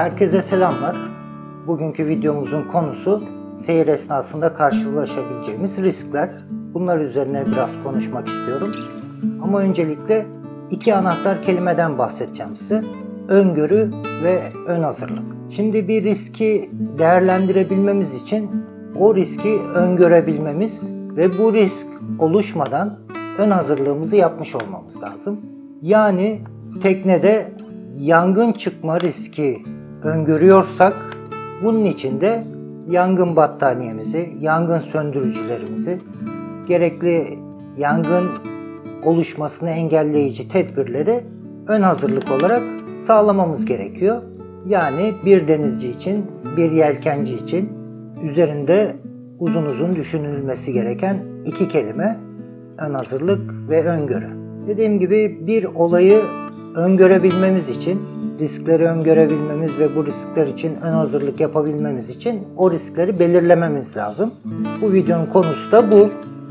Herkese selamlar. Bugünkü videomuzun konusu seyir esnasında karşılaşabileceğimiz riskler. Bunlar üzerine biraz konuşmak istiyorum. Ama öncelikle iki anahtar kelimeden bahsedeceğim size. Öngörü ve ön hazırlık. Şimdi bir riski değerlendirebilmemiz için o riski öngörebilmemiz ve bu risk oluşmadan ön hazırlığımızı yapmış olmamız lazım. Yani teknede yangın çıkma riski öngörüyorsak bunun için de yangın battaniyemizi, yangın söndürücülerimizi, gerekli yangın oluşmasını engelleyici tedbirleri ön hazırlık olarak sağlamamız gerekiyor. Yani bir denizci için, bir yelkenci için üzerinde uzun uzun düşünülmesi gereken iki kelime ön hazırlık ve öngörü. Dediğim gibi bir olayı öngörebilmemiz için, riskleri öngörebilmemiz ve bu riskler için ön hazırlık yapabilmemiz için o riskleri belirlememiz lazım. Bu videonun konusu da bu.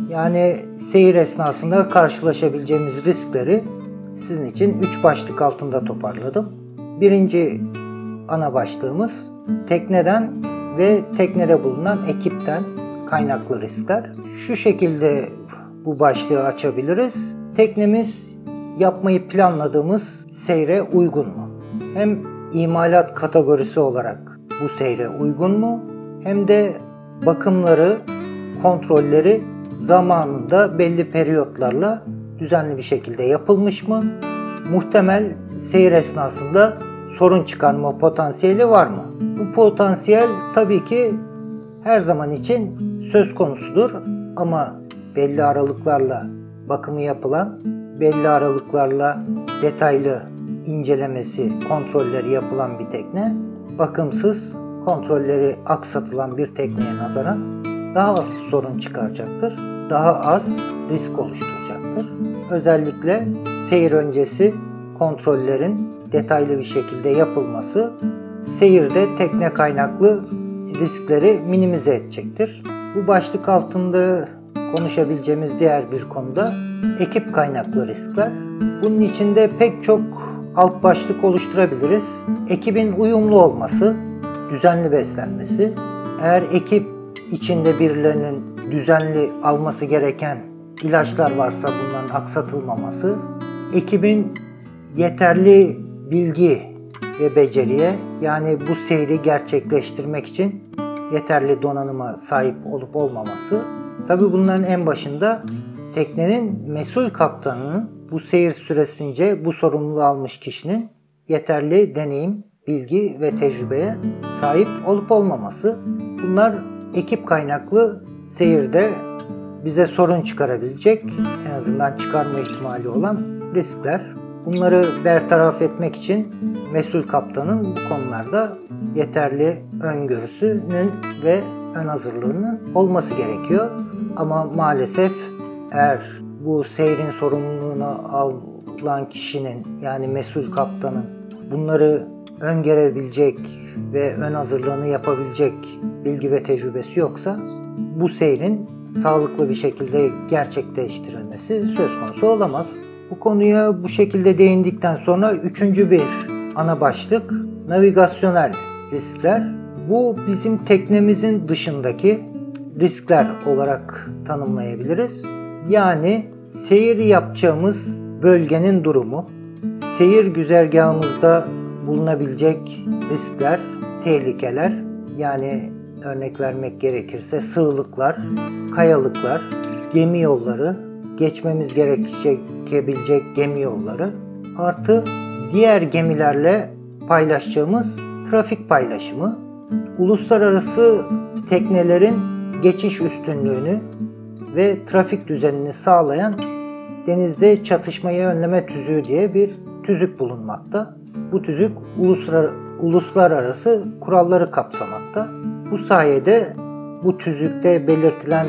Yani seyir esnasında karşılaşabileceğimiz riskleri sizin için 3 başlık altında toparladım. Birinci ana başlığımız tekneden ve teknede bulunan ekipten kaynaklı riskler. Şu şekilde bu başlığı açabiliriz. Teknemiz yapmayı planladığımız seyre uygun mu? Hem imalat kategorisi olarak bu seyre uygun mu? Hem de bakımları, kontrolleri zamanında belli periyotlarla düzenli bir şekilde yapılmış mı? Muhtemel seyir esnasında sorun çıkarma potansiyeli var mı? Bu potansiyel tabii ki her zaman için söz konusudur ama belli aralıklarla bakımı yapılan, belli aralıklarla detaylı incelemesi, kontrolleri yapılan bir tekne, bakımsız, kontrolleri aksatılan bir tekneye nazaran daha az sorun çıkaracaktır, daha az risk oluşturacaktır. Özellikle seyir öncesi kontrollerin detaylı bir şekilde yapılması seyirde tekne kaynaklı riskleri minimize edecektir. Bu başlık altında konuşabileceğimiz diğer bir konuda ekip kaynaklı riskler. Bunun içinde pek çok alt başlık oluşturabiliriz. Ekibin uyumlu olması, düzenli beslenmesi, eğer ekip içinde birilerinin düzenli alması gereken ilaçlar varsa bunların aksatılmaması, ekibin yeterli bilgi ve beceriye yani bu seyri gerçekleştirmek için yeterli donanıma sahip olup olmaması. Tabi bunların en başında teknenin mesul kaptanının bu seyir süresince bu sorumluluğu almış kişinin yeterli deneyim, bilgi ve tecrübeye sahip olup olmaması. Bunlar ekip kaynaklı seyirde bize sorun çıkarabilecek, en azından çıkarma ihtimali olan riskler. Bunları bertaraf etmek için mesul kaptanın bu konularda yeterli öngörüsünün ve ön hazırlığının olması gerekiyor. Ama maalesef eğer bu seyrin sorumluluğunu alan kişinin yani mesul kaptanın bunları öngörebilecek ve ön hazırlığını yapabilecek bilgi ve tecrübesi yoksa bu seyrin sağlıklı bir şekilde gerçekleştirilmesi söz konusu olamaz. Bu konuya bu şekilde değindikten sonra üçüncü bir ana başlık navigasyonel riskler. Bu bizim teknemizin dışındaki riskler olarak tanımlayabiliriz. Yani seyir yapacağımız bölgenin durumu, seyir güzergahımızda bulunabilecek riskler, tehlikeler yani örnek vermek gerekirse sığlıklar, kayalıklar, gemi yolları, geçmemiz gerekebilecek gemi yolları artı diğer gemilerle paylaşacağımız trafik paylaşımı, uluslararası teknelerin geçiş üstünlüğünü ve trafik düzenini sağlayan denizde çatışmayı önleme tüzüğü diye bir tüzük bulunmakta. Bu tüzük uluslar, uluslararası kuralları kapsamakta. Bu sayede bu tüzükte belirtilen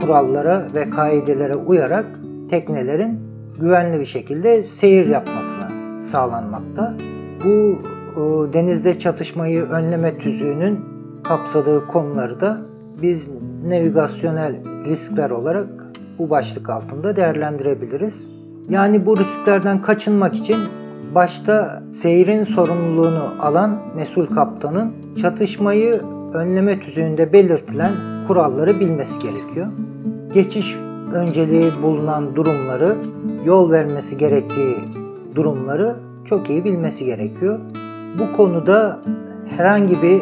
kurallara ve kaidelere uyarak teknelerin güvenli bir şekilde seyir yapmasına sağlanmakta. Bu denizde çatışmayı önleme tüzüğünün kapsadığı konuları da biz navigasyonel riskler olarak bu başlık altında değerlendirebiliriz. Yani bu risklerden kaçınmak için başta seyrin sorumluluğunu alan mesul kaptanın çatışmayı önleme tüzüğünde belirtilen kuralları bilmesi gerekiyor. Geçiş önceliği bulunan durumları, yol vermesi gerektiği durumları çok iyi bilmesi gerekiyor. Bu konuda herhangi bir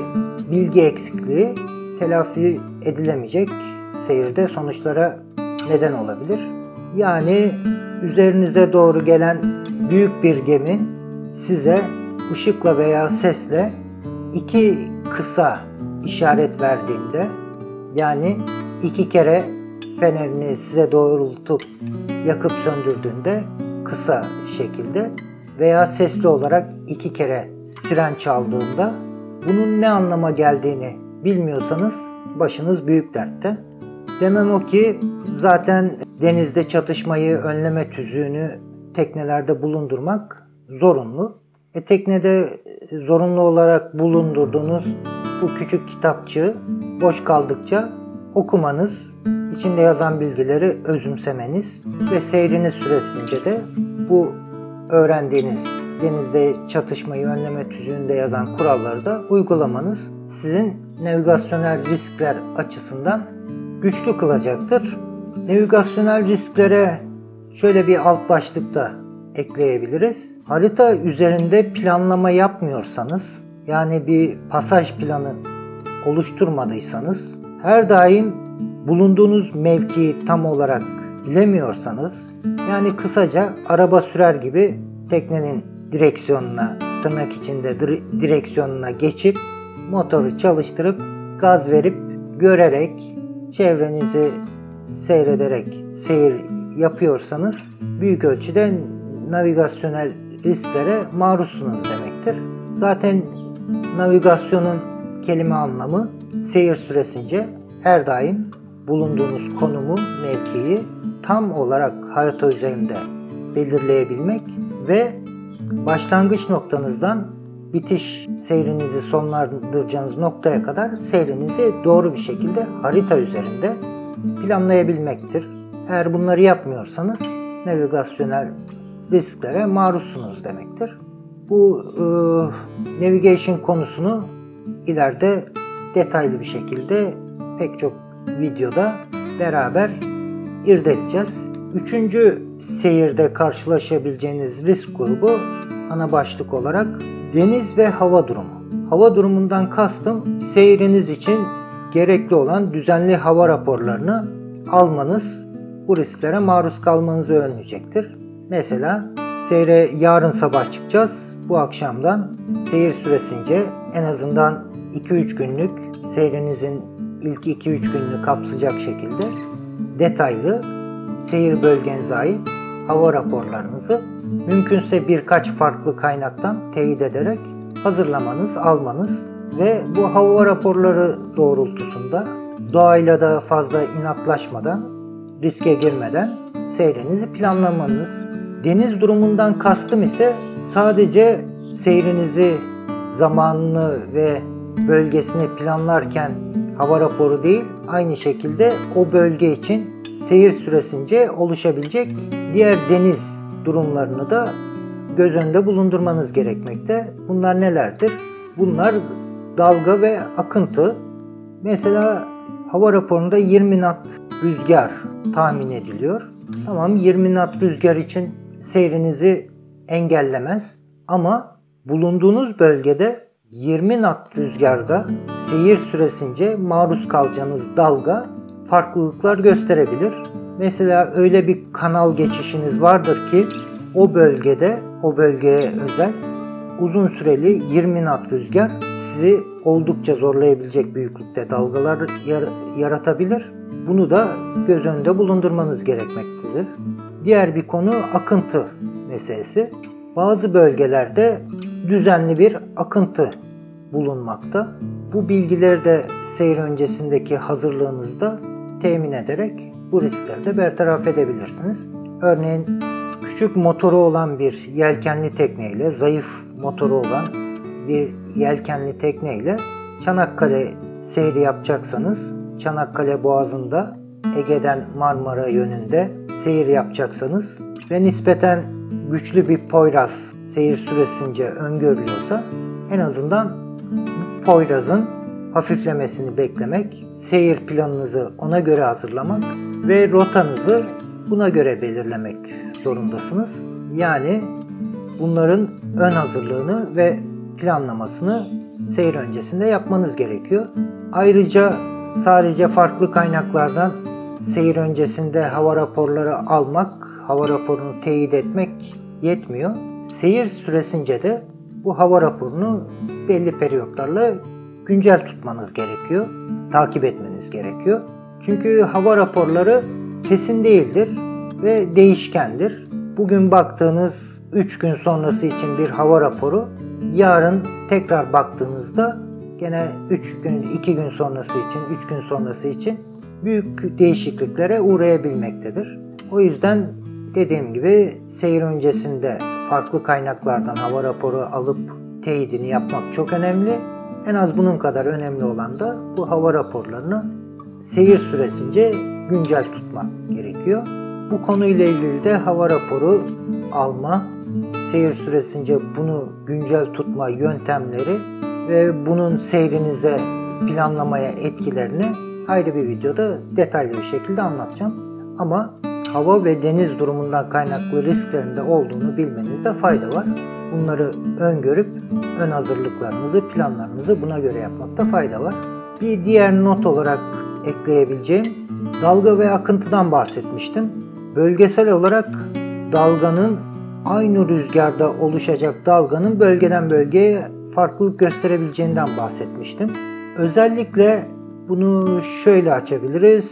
bilgi eksikliği telafi edilemeyecek seyirde sonuçlara neden olabilir. Yani üzerinize doğru gelen büyük bir gemi size ışıkla veya sesle iki kısa işaret verdiğinde yani iki kere fenerini size doğrultup yakıp söndürdüğünde kısa şekilde veya sesli olarak iki kere siren çaldığında bunun ne anlama geldiğini bilmiyorsanız başınız büyük dertte. Demem o ki zaten denizde çatışmayı önleme tüzüğünü teknelerde bulundurmak zorunlu. E, teknede zorunlu olarak bulundurduğunuz bu küçük kitapçığı boş kaldıkça okumanız, içinde yazan bilgileri özümsemeniz ve seyriniz süresince de bu öğrendiğiniz denizde çatışmayı önleme tüzüğünde yazan kuralları da uygulamanız sizin navigasyonel riskler açısından güçlü kılacaktır. Navigasyonel risklere şöyle bir alt başlıkta ekleyebiliriz. Harita üzerinde planlama yapmıyorsanız, yani bir pasaj planı oluşturmadıysanız, her daim bulunduğunuz mevkiyi tam olarak bilemiyorsanız, yani kısaca araba sürer gibi teknenin direksiyonuna, tırnak içinde direksiyonuna geçip motoru çalıştırıp gaz verip görerek çevrenizi seyrederek seyir yapıyorsanız büyük ölçüde navigasyonel risklere maruzsunuz demektir. Zaten navigasyonun kelime anlamı seyir süresince her daim bulunduğunuz konumu, mevkiyi tam olarak harita üzerinde belirleyebilmek ve başlangıç noktanızdan bitiş seyrinizi sonlandıracağınız noktaya kadar seyrinizi doğru bir şekilde harita üzerinde planlayabilmektir. Eğer bunları yapmıyorsanız navigasyonel risklere maruzsunuz demektir. Bu e, navigation konusunu ileride detaylı bir şekilde pek çok videoda beraber irdeleyeceğiz. Üçüncü seyirde karşılaşabileceğiniz risk grubu ana başlık olarak deniz ve hava durumu. Hava durumundan kastım seyriniz için gerekli olan düzenli hava raporlarını almanız bu risklere maruz kalmanızı önleyecektir. Mesela seyre yarın sabah çıkacağız. Bu akşamdan seyir süresince en azından 2-3 günlük seyrinizin ilk 2-3 gününü kapsayacak şekilde detaylı seyir bölgenize ait hava raporlarınızı mümkünse birkaç farklı kaynaktan teyit ederek hazırlamanız, almanız ve bu hava raporları doğrultusunda doğayla da fazla inatlaşmadan, riske girmeden seyrinizi planlamanız. Deniz durumundan kastım ise sadece seyrinizi zamanını ve bölgesini planlarken hava raporu değil, aynı şekilde o bölge için seyir süresince oluşabilecek diğer deniz durumlarını da göz önünde bulundurmanız gerekmekte. Bunlar nelerdir? Bunlar dalga ve akıntı. Mesela hava raporunda 20 knot rüzgar tahmin ediliyor. Tamam 20 knot rüzgar için seyrinizi engellemez ama bulunduğunuz bölgede 20 knot rüzgarda seyir süresince maruz kalacağınız dalga farklılıklar gösterebilir. Mesela öyle bir kanal geçişiniz vardır ki o bölgede, o bölgeye özel uzun süreli 20 knot rüzgar sizi oldukça zorlayabilecek büyüklükte dalgalar yar- yaratabilir. Bunu da göz önünde bulundurmanız gerekmektedir. Diğer bir konu akıntı meselesi. Bazı bölgelerde düzenli bir akıntı bulunmakta. Bu bilgileri de seyir öncesindeki hazırlığınızda temin ederek bu riskleri de bertaraf edebilirsiniz. Örneğin küçük motoru olan bir yelkenli tekneyle, zayıf motoru olan bir yelkenli tekneyle Çanakkale seyri yapacaksanız Çanakkale Boğazı'nda Ege'den Marmara yönünde seyir yapacaksanız ve nispeten güçlü bir Poyraz seyir süresince öngörülüyorsa en azından Poyraz'ın hafiflemesini beklemek, seyir planınızı ona göre hazırlamak ve rotanızı buna göre belirlemek zorundasınız. Yani bunların ön hazırlığını ve planlamasını seyir öncesinde yapmanız gerekiyor. Ayrıca sadece farklı kaynaklardan seyir öncesinde hava raporları almak, hava raporunu teyit etmek yetmiyor. Seyir süresince de bu hava raporunu belli periyotlarla güncel tutmanız gerekiyor. Takip etmeniz gerekiyor. Çünkü hava raporları kesin değildir ve değişkendir. Bugün baktığınız 3 gün sonrası için bir hava raporu yarın tekrar baktığınızda gene 3 gün 2 gün sonrası için 3 gün sonrası için büyük değişikliklere uğrayabilmektedir. O yüzden dediğim gibi seyir öncesinde farklı kaynaklardan hava raporu alıp teyidini yapmak çok önemli. En az bunun kadar önemli olan da bu hava raporlarını seyir süresince güncel tutmak gerekiyor. Bu konuyla ilgili de hava raporu alma, seyir süresince bunu güncel tutma yöntemleri ve bunun seyrinize planlamaya etkilerini ayrı bir videoda detaylı bir şekilde anlatacağım. Ama hava ve deniz durumundan kaynaklı risklerinde olduğunu bilmenizde fayda var. Bunları öngörüp ön hazırlıklarınızı, planlarınızı buna göre yapmakta fayda var. Bir diğer not olarak ekleyebileceğim dalga ve akıntıdan bahsetmiştim. Bölgesel olarak dalganın aynı rüzgarda oluşacak dalganın bölgeden bölgeye farklılık gösterebileceğinden bahsetmiştim. Özellikle bunu şöyle açabiliriz.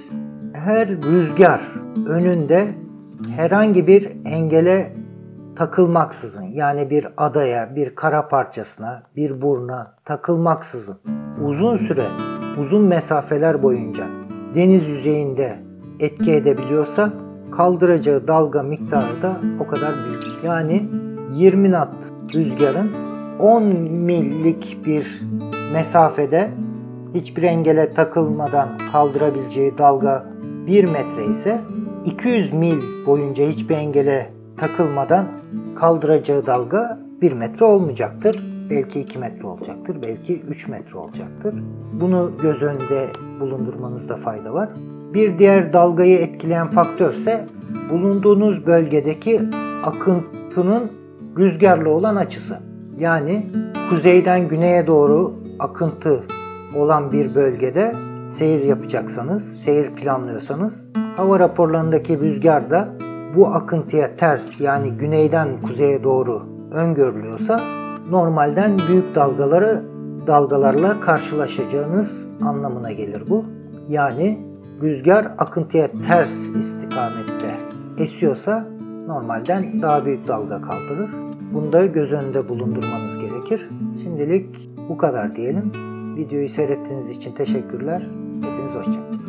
Her rüzgar önünde herhangi bir engele takılmaksızın yani bir adaya, bir kara parçasına, bir burna takılmaksızın uzun süre, uzun mesafeler boyunca deniz yüzeyinde etki edebiliyorsa kaldıracağı dalga miktarı da o kadar büyük. Yani 20 knot rüzgarın 10 millik bir mesafede hiçbir engele takılmadan kaldırabileceği dalga 1 metre ise 200 mil boyunca hiçbir engele takılmadan kaldıracağı dalga 1 metre olmayacaktır. Belki 2 metre olacaktır, belki 3 metre olacaktır. Bunu göz önünde bulundurmanızda fayda var. Bir diğer dalgayı etkileyen faktör ise bulunduğunuz bölgedeki akıntının rüzgarlı olan açısı. Yani kuzeyden güneye doğru akıntı olan bir bölgede seyir yapacaksanız, seyir planlıyorsanız hava raporlarındaki rüzgar da bu akıntıya ters yani güneyden kuzeye doğru öngörülüyorsa normalden büyük dalgaları dalgalarla karşılaşacağınız anlamına gelir bu. Yani rüzgar akıntıya ters istikamette esiyorsa normalden daha büyük dalga kaldırır. Bunu da göz önünde bulundurmanız gerekir. Şimdilik bu kadar diyelim. Videoyu seyrettiğiniz için teşekkürler. Hepiniz hoşçakalın.